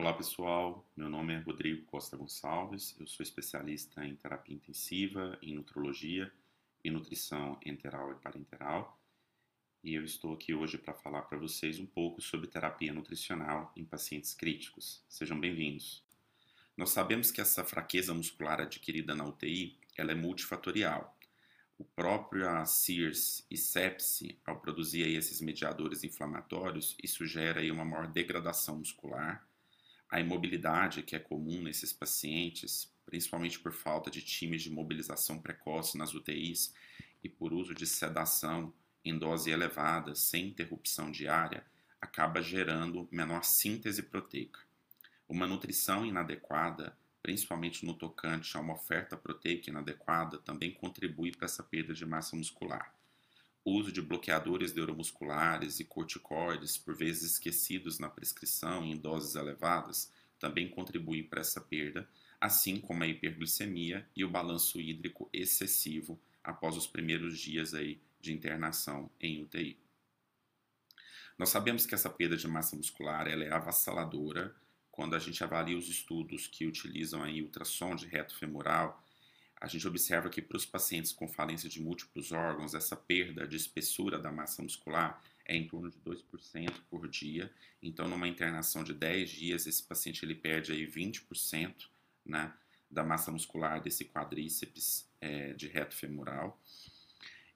Olá pessoal, meu nome é Rodrigo Costa Gonçalves, eu sou especialista em terapia intensiva, em nutrologia e nutrição enteral e parenteral e eu estou aqui hoje para falar para vocês um pouco sobre terapia nutricional em pacientes críticos. Sejam bem-vindos. Nós sabemos que essa fraqueza muscular adquirida na UTI ela é multifatorial. O próprio CIRS e sepse, ao produzir esses mediadores inflamatórios, isso gera uma maior degradação muscular, a imobilidade, que é comum nesses pacientes, principalmente por falta de times de mobilização precoce nas UTIs e por uso de sedação em dose elevada, sem interrupção diária, acaba gerando menor síntese proteica. Uma nutrição inadequada, principalmente no tocante a uma oferta proteica inadequada, também contribui para essa perda de massa muscular. O uso de bloqueadores neuromusculares e corticoides, por vezes esquecidos na prescrição em doses elevadas, também contribuem para essa perda, assim como a hiperglicemia e o balanço hídrico excessivo após os primeiros dias aí de internação em UTI. Nós sabemos que essa perda de massa muscular ela é avassaladora quando a gente avalia os estudos que utilizam aí ultrassom de reto femoral a gente observa que para os pacientes com falência de múltiplos órgãos, essa perda de espessura da massa muscular é em torno de 2% por dia. Então, numa internação de 10 dias, esse paciente ele perde aí 20% né, da massa muscular desse quadríceps é, de reto femoral.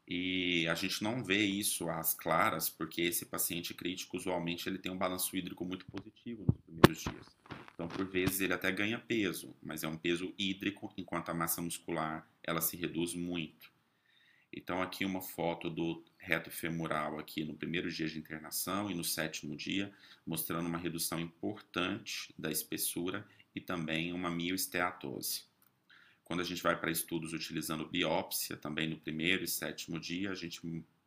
E a gente não vê isso às claras, porque esse paciente crítico, usualmente, ele tem um balanço hídrico muito positivo nos primeiros dias. Então, por vezes, ele até ganha peso, mas é um peso hídrico, enquanto a massa muscular ela se reduz muito. Então, aqui uma foto do reto femoral aqui no primeiro dia de internação e no sétimo dia, mostrando uma redução importante da espessura e também uma mioesteatose. Quando a gente vai para estudos utilizando biópsia, também no primeiro e sétimo dia, a gente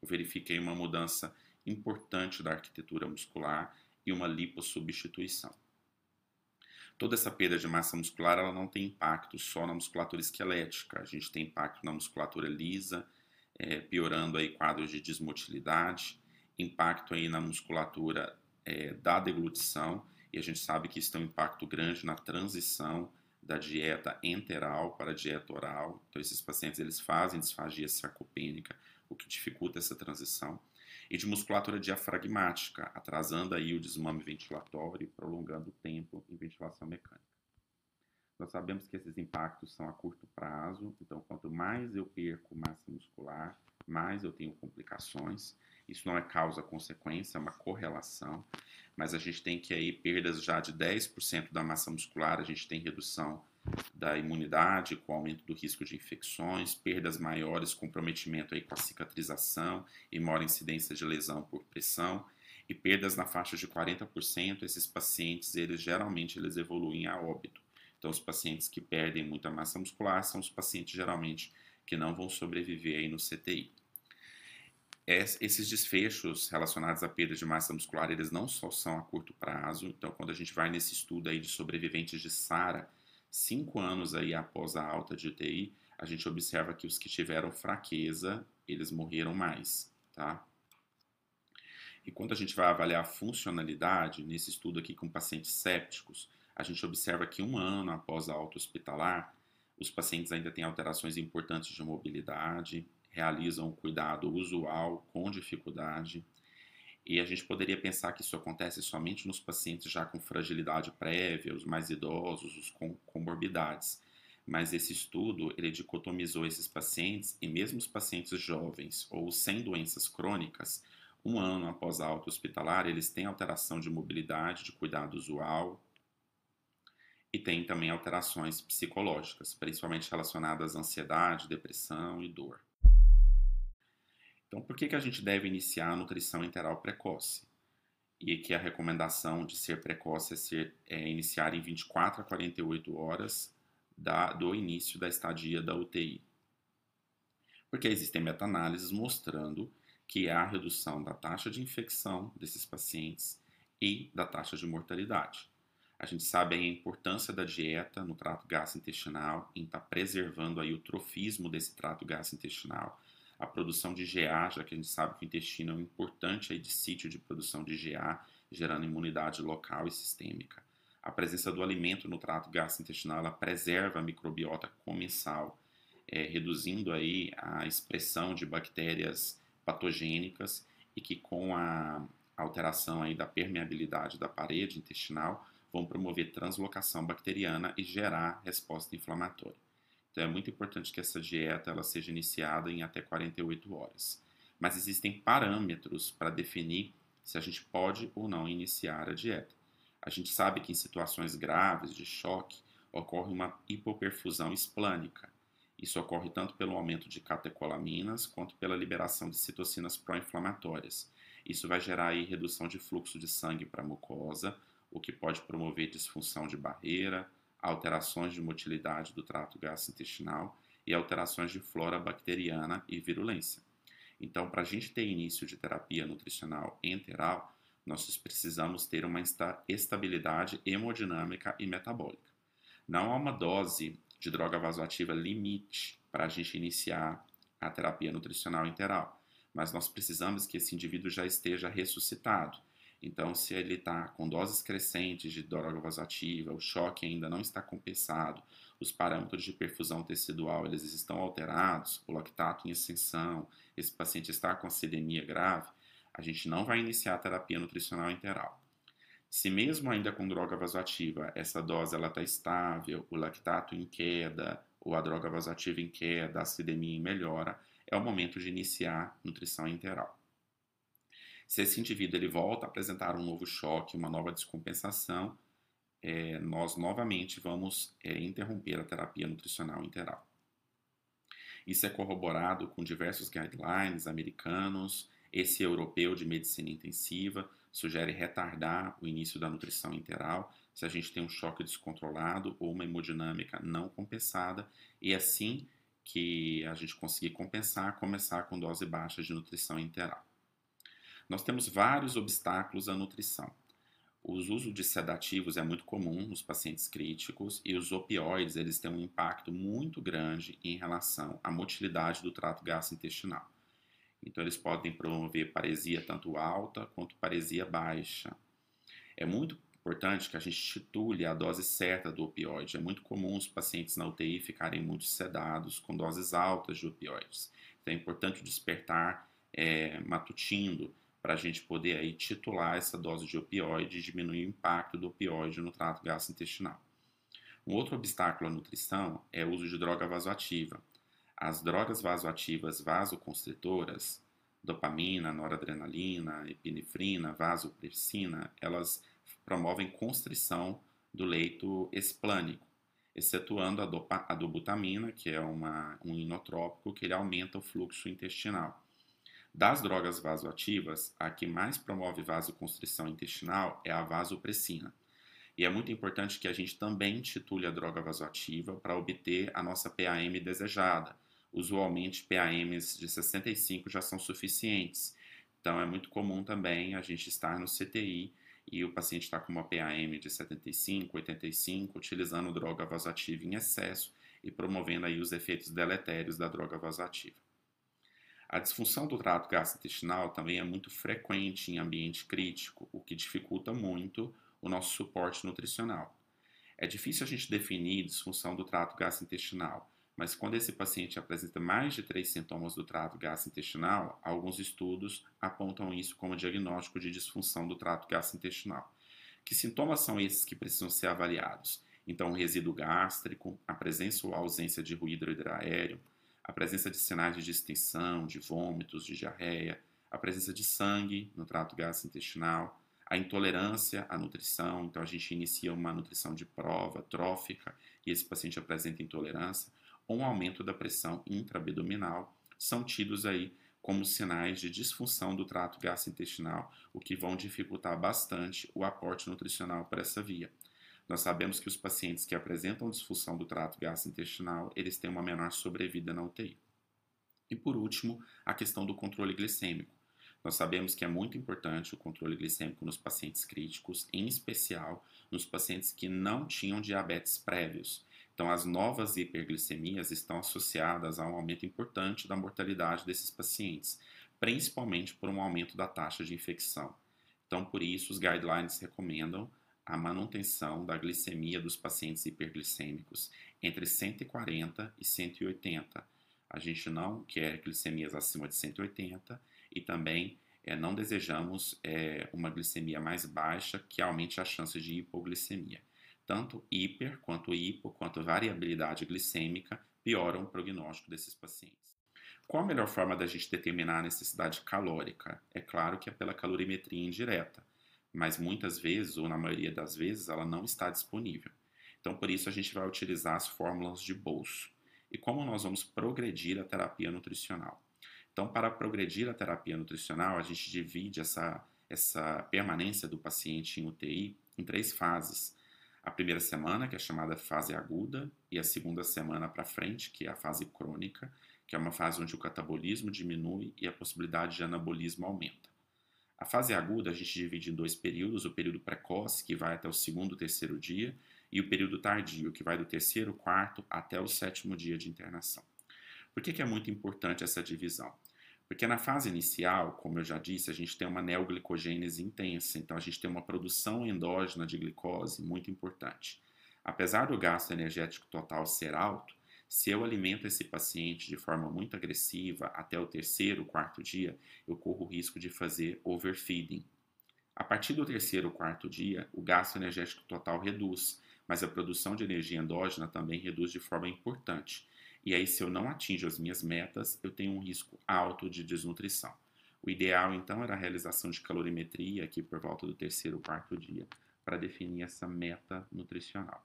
verifica uma mudança importante da arquitetura muscular e uma lipossubstituição. Toda essa perda de massa muscular ela não tem impacto só na musculatura esquelética, a gente tem impacto na musculatura lisa, é, piorando aí quadros de desmotilidade, impacto aí na musculatura é, da deglutição, e a gente sabe que isso tem um impacto grande na transição da dieta enteral para a dieta oral. Então, esses pacientes eles fazem disfagia sarcopênica, o que dificulta essa transição e de musculatura diafragmática, atrasando aí o desmame ventilatório e prolongando o tempo em ventilação mecânica. Nós sabemos que esses impactos são a curto prazo, então quanto mais eu perco massa muscular, mais eu tenho complicações. Isso não é causa-consequência, é uma correlação, mas a gente tem que aí perdas já de 10% da massa muscular, a gente tem redução da imunidade, com aumento do risco de infecções, perdas maiores, comprometimento aí com a cicatrização e maior incidência de lesão por pressão, e perdas na faixa de 40%, esses pacientes, eles geralmente eles evoluem a óbito. Então, os pacientes que perdem muita massa muscular são os pacientes geralmente que não vão sobreviver aí no CTI. Esses desfechos relacionados à perda de massa muscular, eles não só são a curto prazo. Então, quando a gente vai nesse estudo aí de sobreviventes de SARA, cinco anos aí após a alta de UTI, a gente observa que os que tiveram fraqueza, eles morreram mais, tá? E quando a gente vai avaliar a funcionalidade, nesse estudo aqui com pacientes sépticos, a gente observa que um ano após a alta hospitalar, os pacientes ainda têm alterações importantes de mobilidade, realizam o cuidado usual com dificuldade, e a gente poderia pensar que isso acontece somente nos pacientes já com fragilidade prévia, os mais idosos, os com comorbidades. Mas esse estudo, ele dicotomizou esses pacientes e mesmo os pacientes jovens ou sem doenças crônicas, um ano após a alta hospitalar, eles têm alteração de mobilidade, de cuidado usual e têm também alterações psicológicas, principalmente relacionadas à ansiedade, depressão e dor. Então, por que, que a gente deve iniciar a nutrição enteral precoce? E que a recomendação de ser precoce é, ser, é iniciar em 24 a 48 horas da, do início da estadia da UTI. Porque existem meta-análises mostrando que há redução da taxa de infecção desses pacientes e da taxa de mortalidade. A gente sabe a importância da dieta no trato gastrointestinal, em estar tá preservando aí o trofismo desse trato gastrointestinal, a produção de GA, já que a gente sabe que o intestino é um importante aí de sítio de produção de GA, gerando imunidade local e sistêmica. A presença do alimento no trato gastrointestinal ela preserva a microbiota comensal, é, reduzindo aí a expressão de bactérias patogênicas e que com a alteração aí da permeabilidade da parede intestinal vão promover translocação bacteriana e gerar resposta inflamatória. Então é muito importante que essa dieta ela seja iniciada em até 48 horas. Mas existem parâmetros para definir se a gente pode ou não iniciar a dieta. A gente sabe que em situações graves de choque ocorre uma hipoperfusão esplânica. Isso ocorre tanto pelo aumento de catecolaminas quanto pela liberação de citocinas pró-inflamatórias. Isso vai gerar aí redução de fluxo de sangue para a mucosa, o que pode promover disfunção de barreira, alterações de motilidade do trato gastrointestinal e alterações de flora bacteriana e virulência. Então, para a gente ter início de terapia nutricional enteral, nós precisamos ter uma estabilidade hemodinâmica e metabólica. Não há uma dose de droga vasoativa limite para a gente iniciar a terapia nutricional enteral, mas nós precisamos que esse indivíduo já esteja ressuscitado. Então, se ele está com doses crescentes de droga vasoativa, o choque ainda não está compensado, os parâmetros de perfusão tecidual eles estão alterados, o lactato em ascensão, esse paciente está com acidemia grave, a gente não vai iniciar a terapia nutricional enteral. Se mesmo ainda com droga vasoativa, essa dose ela está estável, o lactato em queda, ou a droga vasoativa em queda, a acidemia em melhora, é o momento de iniciar nutrição enteral. Se esse indivíduo ele volta a apresentar um novo choque, uma nova descompensação, é, nós novamente vamos é, interromper a terapia nutricional enteral. Isso é corroborado com diversos guidelines americanos, esse europeu de medicina intensiva sugere retardar o início da nutrição enteral se a gente tem um choque descontrolado ou uma hemodinâmica não compensada, e assim que a gente conseguir compensar, começar com dose baixa de nutrição enteral. Nós temos vários obstáculos à nutrição. O uso de sedativos é muito comum nos pacientes críticos e os opioides eles têm um impacto muito grande em relação à motilidade do trato gastrointestinal. Então eles podem promover paresia tanto alta quanto paresia baixa. É muito importante que a gente titule a dose certa do opioide. É muito comum os pacientes na UTI ficarem muito sedados com doses altas de opioides. Então é importante despertar é, matutino para a gente poder aí titular essa dose de opioide e diminuir o impacto do opioide no trato gastrointestinal. Um outro obstáculo à nutrição é o uso de droga vasoativa. As drogas vasoativas vasoconstritoras, dopamina, noradrenalina, epinefrina, vasopressina, elas promovem constrição do leito esplânico, excetuando a, dopa, a dobutamina, que é uma, um inotrópico que ele aumenta o fluxo intestinal. Das drogas vasoativas, a que mais promove vasoconstrição intestinal é a vasopressina. E é muito importante que a gente também titule a droga vasoativa para obter a nossa PAM desejada. Usualmente, PAMs de 65 já são suficientes. Então, é muito comum também a gente estar no CTI e o paciente está com uma PAM de 75, 85, utilizando droga vasoativa em excesso e promovendo aí os efeitos deletérios da droga vasoativa. A disfunção do trato gastrointestinal também é muito frequente em ambiente crítico, o que dificulta muito o nosso suporte nutricional. É difícil a gente definir disfunção do trato gastrointestinal, mas quando esse paciente apresenta mais de três sintomas do trato gastrointestinal, alguns estudos apontam isso como diagnóstico de disfunção do trato gastrointestinal. Que sintomas são esses que precisam ser avaliados? Então, resíduo gástrico, a presença ou ausência de ruído hidroaéreo, a presença de sinais de distensão, de vômitos, de diarreia, a presença de sangue no trato gastrointestinal, a intolerância à nutrição, então a gente inicia uma nutrição de prova trófica e esse paciente apresenta intolerância, ou um aumento da pressão intraabdominal, são tidos aí como sinais de disfunção do trato gastrointestinal, o que vão dificultar bastante o aporte nutricional para essa via. Nós sabemos que os pacientes que apresentam disfunção do trato gastrointestinal, eles têm uma menor sobrevida na UTI. E por último, a questão do controle glicêmico. Nós sabemos que é muito importante o controle glicêmico nos pacientes críticos, em especial nos pacientes que não tinham diabetes prévios. Então, as novas hiperglicemias estão associadas a um aumento importante da mortalidade desses pacientes, principalmente por um aumento da taxa de infecção. Então, por isso, os guidelines recomendam a manutenção da glicemia dos pacientes hiperglicêmicos entre 140 e 180. A gente não quer glicemias acima de 180 e também é, não desejamos é, uma glicemia mais baixa que aumente a chance de hipoglicemia. Tanto hiper quanto hipo, quanto variabilidade glicêmica pioram o prognóstico desses pacientes. Qual a melhor forma da gente determinar a necessidade calórica? É claro que é pela calorimetria indireta, mas muitas vezes, ou na maioria das vezes, ela não está disponível. Então, por isso, a gente vai utilizar as fórmulas de bolso. E como nós vamos progredir a terapia nutricional? Então, para progredir a terapia nutricional, a gente divide essa, essa permanência do paciente em UTI em três fases. A primeira semana, que é chamada fase aguda, e a segunda semana para frente, que é a fase crônica, que é uma fase onde o catabolismo diminui e a possibilidade de anabolismo aumenta. A fase aguda a gente divide em dois períodos: o período precoce, que vai até o segundo, terceiro dia, e o período tardio, que vai do terceiro, quarto até o sétimo dia de internação. Por que, que é muito importante essa divisão? Porque na fase inicial, como eu já disse, a gente tem uma neoglicogênese intensa, então a gente tem uma produção endógena de glicose muito importante. Apesar do gasto energético total ser alto, se eu alimento esse paciente de forma muito agressiva até o terceiro, quarto dia, eu corro o risco de fazer overfeeding. A partir do terceiro, quarto dia, o gasto energético total reduz, mas a produção de energia endógena também reduz de forma importante. E aí, se eu não atingo as minhas metas, eu tenho um risco alto de desnutrição. O ideal, então, era a realização de calorimetria aqui por volta do terceiro, quarto dia, para definir essa meta nutricional.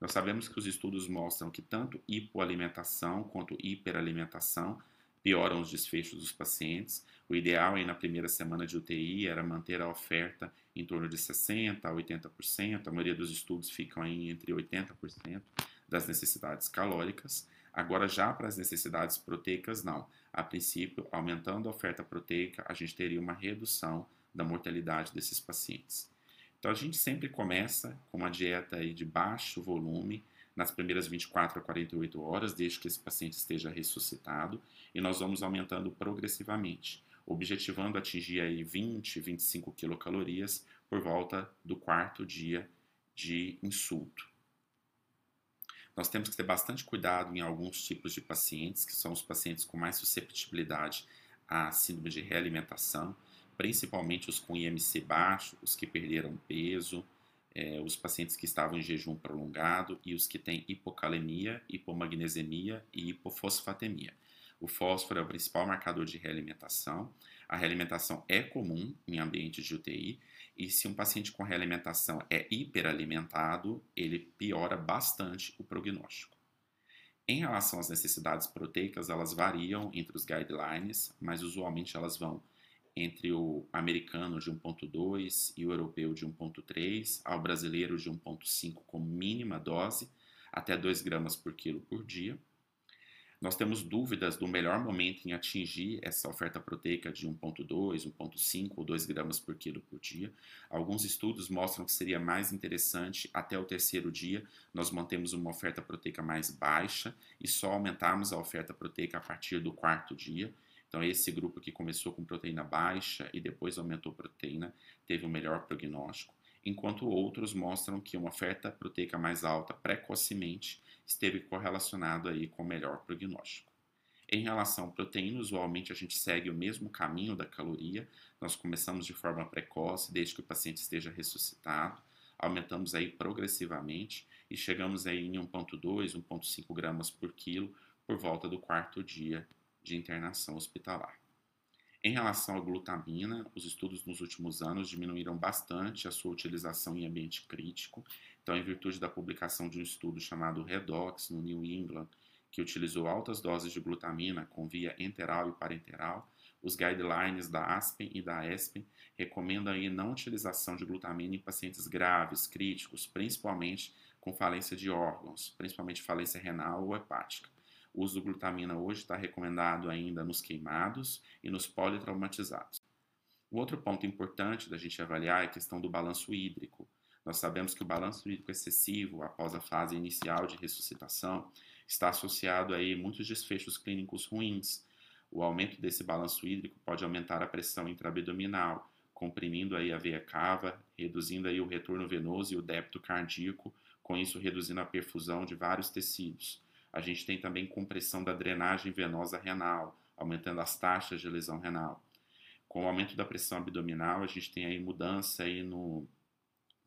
Nós sabemos que os estudos mostram que tanto hipoalimentação quanto hiperalimentação pioram os desfechos dos pacientes. O ideal aí na primeira semana de UTI era manter a oferta em torno de 60% a 80%, a maioria dos estudos ficam aí entre 80% das necessidades calóricas. Agora, já para as necessidades proteicas, não. A princípio, aumentando a oferta proteica, a gente teria uma redução da mortalidade desses pacientes. Então, a gente sempre começa com uma dieta aí de baixo volume nas primeiras 24 a 48 horas, desde que esse paciente esteja ressuscitado, e nós vamos aumentando progressivamente, objetivando atingir aí 20, 25 quilocalorias por volta do quarto dia de insulto. Nós temos que ter bastante cuidado em alguns tipos de pacientes, que são os pacientes com mais susceptibilidade à síndrome de realimentação, principalmente os com IMC baixo, os que perderam peso, é, os pacientes que estavam em jejum prolongado e os que têm hipocalemia, hipomagnesemia e hipofosfatemia. O fósforo é o principal marcador de realimentação. A realimentação é comum em ambientes de UTI e se um paciente com realimentação é hiperalimentado, ele piora bastante o prognóstico. Em relação às necessidades proteicas, elas variam entre os guidelines, mas usualmente elas vão entre o americano de 1.2 e o europeu de 1.3, ao brasileiro de 1.5 como mínima dose, até 2 gramas por quilo por dia. Nós temos dúvidas do melhor momento em atingir essa oferta proteica de 1,2, 1,5 ou 2 gramas por quilo por dia. Alguns estudos mostram que seria mais interessante até o terceiro dia nós mantemos uma oferta proteica mais baixa e só aumentarmos a oferta proteica a partir do quarto dia. Então, esse grupo que começou com proteína baixa e depois aumentou proteína teve o um melhor prognóstico, enquanto outros mostram que uma oferta proteica mais alta precocemente esteve correlacionado aí com melhor prognóstico. Em relação à proteína, usualmente a gente segue o mesmo caminho da caloria. Nós começamos de forma precoce, desde que o paciente esteja ressuscitado, aumentamos aí progressivamente e chegamos aí em 1.2, 1.5 gramas por quilo por volta do quarto dia de internação hospitalar. Em relação à glutamina, os estudos nos últimos anos diminuíram bastante a sua utilização em ambiente crítico. Então, em virtude da publicação de um estudo chamado Redox no New England, que utilizou altas doses de glutamina com via enteral e parenteral, os guidelines da ASPEN e da ESPEN recomendam a não utilização de glutamina em pacientes graves, críticos, principalmente com falência de órgãos, principalmente falência renal ou hepática. O uso do glutamina hoje está recomendado ainda nos queimados e nos politraumatizados. Um outro ponto importante da gente avaliar é a questão do balanço hídrico. Nós sabemos que o balanço hídrico excessivo após a fase inicial de ressuscitação está associado a muitos desfechos clínicos ruins. O aumento desse balanço hídrico pode aumentar a pressão intraabdominal, comprimindo aí a veia cava, reduzindo aí o retorno venoso e o débito cardíaco, com isso reduzindo a perfusão de vários tecidos. A gente tem também compressão da drenagem venosa renal, aumentando as taxas de lesão renal. Com o aumento da pressão abdominal, a gente tem aí mudança aí no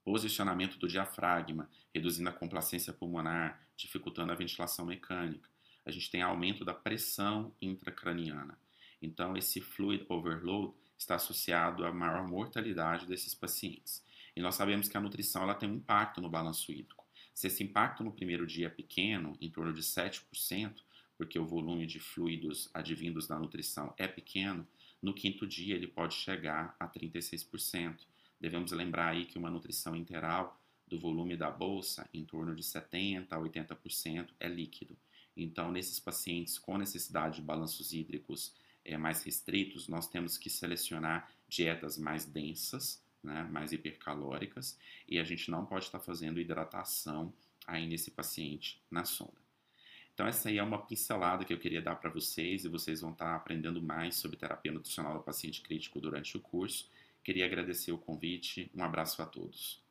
posicionamento do diafragma, reduzindo a complacência pulmonar, dificultando a ventilação mecânica. A gente tem aumento da pressão intracraniana. Então, esse fluid overload está associado à maior mortalidade desses pacientes. E nós sabemos que a nutrição ela tem um impacto no balanço hídrico. Se esse impacto no primeiro dia é pequeno, em torno de 7%, porque o volume de fluidos advindos da nutrição é pequeno, no quinto dia ele pode chegar a 36%. Devemos lembrar aí que uma nutrição integral do volume da bolsa, em torno de 70% a 80%, é líquido. Então, nesses pacientes com necessidade de balanços hídricos é, mais restritos, nós temos que selecionar dietas mais densas, né, mais hipercalóricas, e a gente não pode estar fazendo hidratação aí nesse paciente na sonda. Então, essa aí é uma pincelada que eu queria dar para vocês e vocês vão estar aprendendo mais sobre terapia nutricional do paciente crítico durante o curso. Queria agradecer o convite. Um abraço a todos.